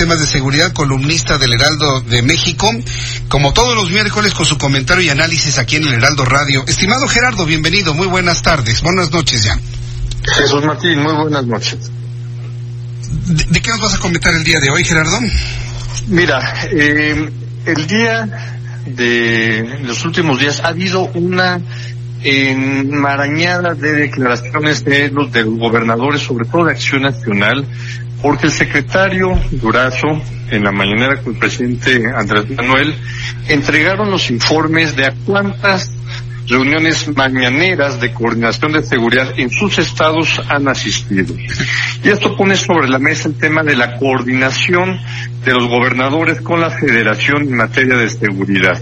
Temas de seguridad, columnista del Heraldo de México, como todos los miércoles con su comentario y análisis aquí en el Heraldo Radio. Estimado Gerardo, bienvenido, muy buenas tardes, buenas noches ya. Jesús Martín, muy buenas noches. ¿De, de qué nos vas a comentar el día de hoy, Gerardo? Mira, eh, el día de los últimos días ha habido una enmarañada de declaraciones de los, de los gobernadores, sobre todo de Acción Nacional, porque el secretario Durazo, en la mañanera con el presidente Andrés Manuel, entregaron los informes de a cuántas reuniones mañaneras de coordinación de seguridad en sus estados han asistido. Y esto pone sobre la mesa el tema de la coordinación de los gobernadores con la federación en materia de seguridad.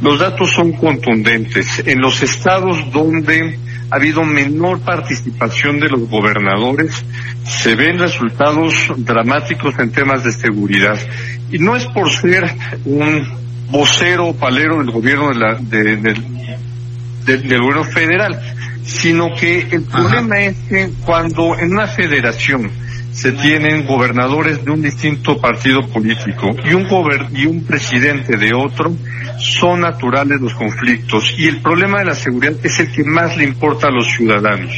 Los datos son contundentes. En los estados donde ha habido menor participación de los gobernadores, se ven resultados dramáticos en temas de seguridad. Y no es por ser un vocero o palero del gobierno de la, de, de, de, del gobierno federal, sino que el problema es que cuando en una federación se tienen gobernadores de un distinto partido político y un gober y un presidente de otro, son naturales los conflictos y el problema de la seguridad es el que más le importa a los ciudadanos.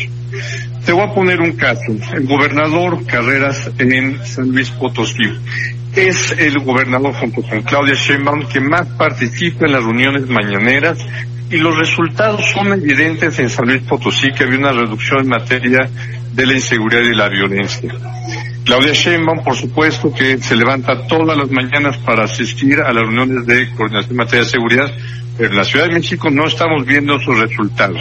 Te voy a poner un caso. El gobernador Carreras en San Luis Potosí es el gobernador junto con Claudia Sheinbaum que más participa en las reuniones mañaneras y los resultados son evidentes en San Luis Potosí que había una reducción en materia de la inseguridad y la violencia. Claudia Sheinbaum, por supuesto, que se levanta todas las mañanas para asistir a las reuniones de coordinación en materia de seguridad, pero en la Ciudad de México no estamos viendo sus resultados.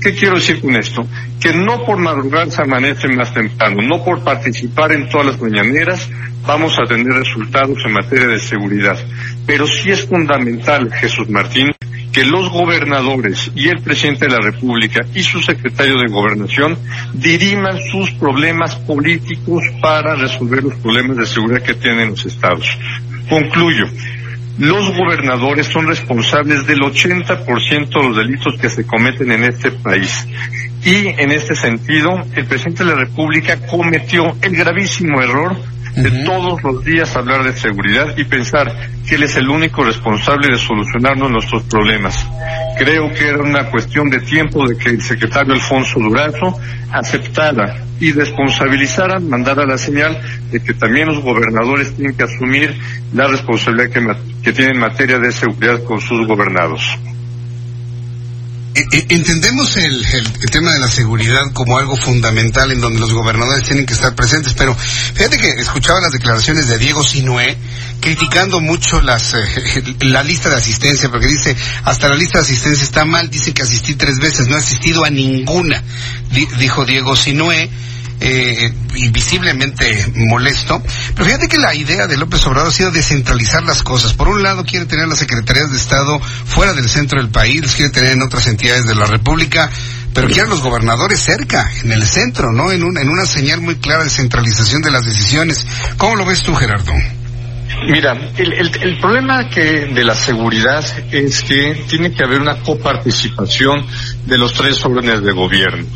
¿Qué quiero decir con esto? Que no por madrugar se amanece más temprano, no por participar en todas las mañaneras vamos a tener resultados en materia de seguridad. Pero sí es fundamental, Jesús Martín, que los gobernadores y el presidente de la República y su secretario de Gobernación diriman sus problemas políticos para resolver los problemas de seguridad que tienen los estados. Concluyo. Los gobernadores son responsables del 80% de los delitos que se cometen en este país. Y en este sentido, el presidente de la República cometió el gravísimo error de todos los días hablar de seguridad y pensar que él es el único responsable de solucionarnos nuestros problemas. Creo que era una cuestión de tiempo de que el secretario Alfonso Durazo aceptara y responsabilizara, mandara la señal de que también los gobernadores tienen que asumir la responsabilidad que, que tienen en materia de seguridad con sus gobernados. Entendemos el, el, el, tema de la seguridad como algo fundamental en donde los gobernadores tienen que estar presentes, pero fíjate que escuchaba las declaraciones de Diego Sinué criticando mucho las, eh, la lista de asistencia, porque dice, hasta la lista de asistencia está mal, dice que asistí tres veces, no he asistido a ninguna, dijo Diego Sinué eh, molesto. Pero fíjate que la idea de López Obrador ha sido descentralizar las cosas. Por un lado quiere tener las secretarías de Estado fuera del centro del país, quiere tener en otras entidades de la República, pero quiere los gobernadores cerca, en el centro, ¿no? En, un, en una señal muy clara de centralización de las decisiones. ¿Cómo lo ves tú, Gerardo? Mira, el, el, el, problema que de la seguridad es que tiene que haber una coparticipación de los tres órdenes de gobierno.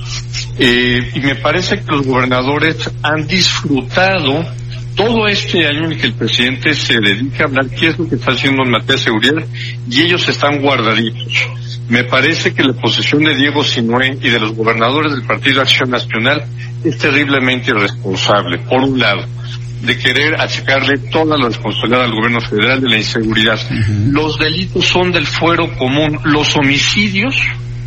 Eh, y me parece que los gobernadores han disfrutado todo este año en que el presidente se dedica a hablar qué es lo que está haciendo en materia de seguridad y ellos están guardaditos. Me parece que la posición de Diego Sinué y de los gobernadores del Partido Acción Nacional es terriblemente irresponsable, por un lado de querer achacarle toda la responsabilidad al gobierno federal de la inseguridad. Uh -huh. Los delitos son del fuero común. Los homicidios,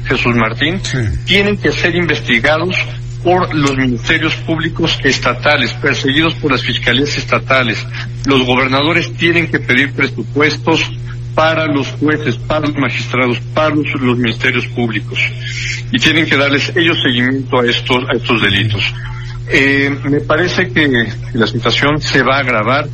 Jesús Martín, sí. tienen que ser investigados por los ministerios públicos estatales, perseguidos por las fiscalías estatales. Los gobernadores tienen que pedir presupuestos para los jueces, para los magistrados, para los, los ministerios públicos. Y tienen que darles ellos seguimiento a estos, a estos delitos. Eh, me parece que la situación se va a agravar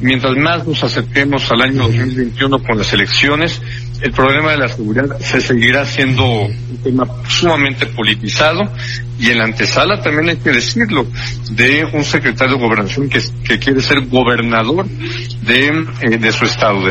mientras más nos acerquemos al año 2021 con las elecciones el problema de la seguridad se seguirá siendo un tema sumamente politizado y en la antesala también hay que decirlo de un secretario de gobernación que, quiere ser gobernador de, eh, de su estado de.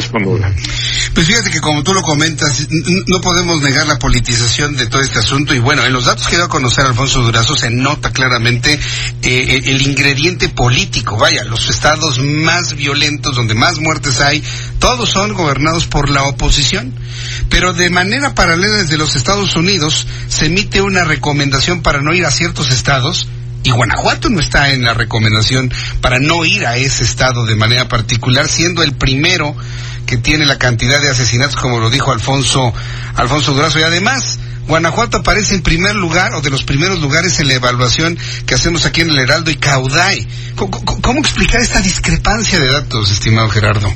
Pues fíjate que como tú lo comentas, no podemos negar la politización de todo este asunto y bueno, en los datos que dio a conocer Alfonso Durazo se nota claramente eh, eh, el ingrediente político. Vaya, los estados más violentos, donde más muertes hay, todos son gobernados por la oposición. Pero de manera paralela desde los Estados Unidos se emite una recomendación para no ir a ciertos estados y Guanajuato no está en la recomendación para no ir a ese estado de manera particular, siendo el primero que tiene la cantidad de asesinatos, como lo dijo Alfonso, Alfonso Durazo. Y además, Guanajuato aparece en primer lugar o de los primeros lugares en la evaluación que hacemos aquí en el Heraldo y Caudai. cómo explicar esta discrepancia de datos, estimado Gerardo?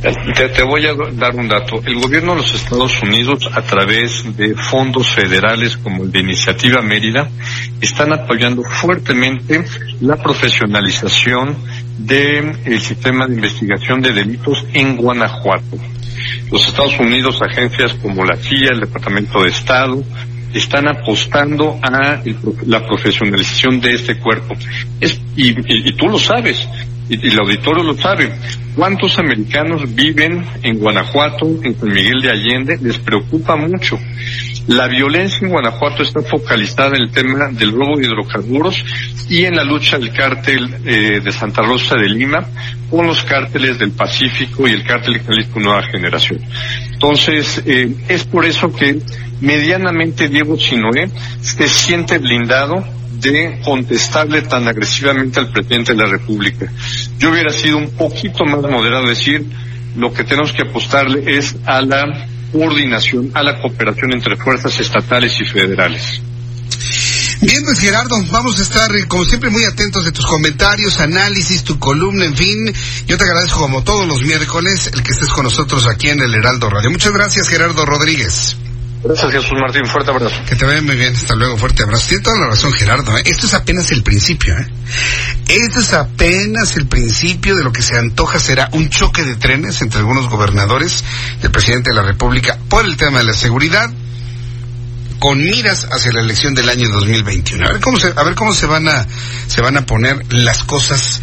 Te, voy a dar un dato. El gobierno de los Estados Unidos, a través de fondos federales como el de Iniciativa Mérida, están apoyando fuertemente la profesionalización del sistema de investigación de delitos en Guanajuato. Los Estados Unidos, agencias como la CIA, el Departamento de Estado, están apostando a la profesionalización de este cuerpo. y, y tú lo sabes, y, el auditorio lo sabe, ¿cuántos americanos viven en Guanajuato, en San Miguel de Allende? Les preocupa mucho. La violencia en Guanajuato está focalizada en el tema del robo de hidrocarburos y en la lucha del cártel eh, de Santa Rosa de Lima con los cárteles del Pacífico y el cártel Jalisco Nueva Generación. Entonces, eh, es por eso que medianamente Diego Chinoé se siente blindado de contestarle tan agresivamente al presidente de la República. Yo hubiera sido un poquito más moderado, decir, lo que tenemos que apostarle es a la coordinación, a la cooperación entre fuerzas estatales y federales. Bien, pues Gerardo, vamos a estar como siempre muy atentos de tus comentarios, análisis, tu columna, en fin. Yo te agradezco como todos los miércoles el que estés con nosotros aquí en el Heraldo Radio. Muchas gracias, Gerardo Rodríguez. Gracias, Jesús Martín. Fuerte abrazo. Que te vaya muy bien. Hasta luego. Fuerte abrazo. Tiene toda la razón, Gerardo. ¿eh? Esto es apenas el principio. ¿eh? Esto es apenas el principio de lo que se antoja será un choque de trenes entre algunos gobernadores y el presidente de la República por el tema de la seguridad con miras hacia la elección del año 2021. A ver cómo se, a ver cómo se van a se van a poner las cosas.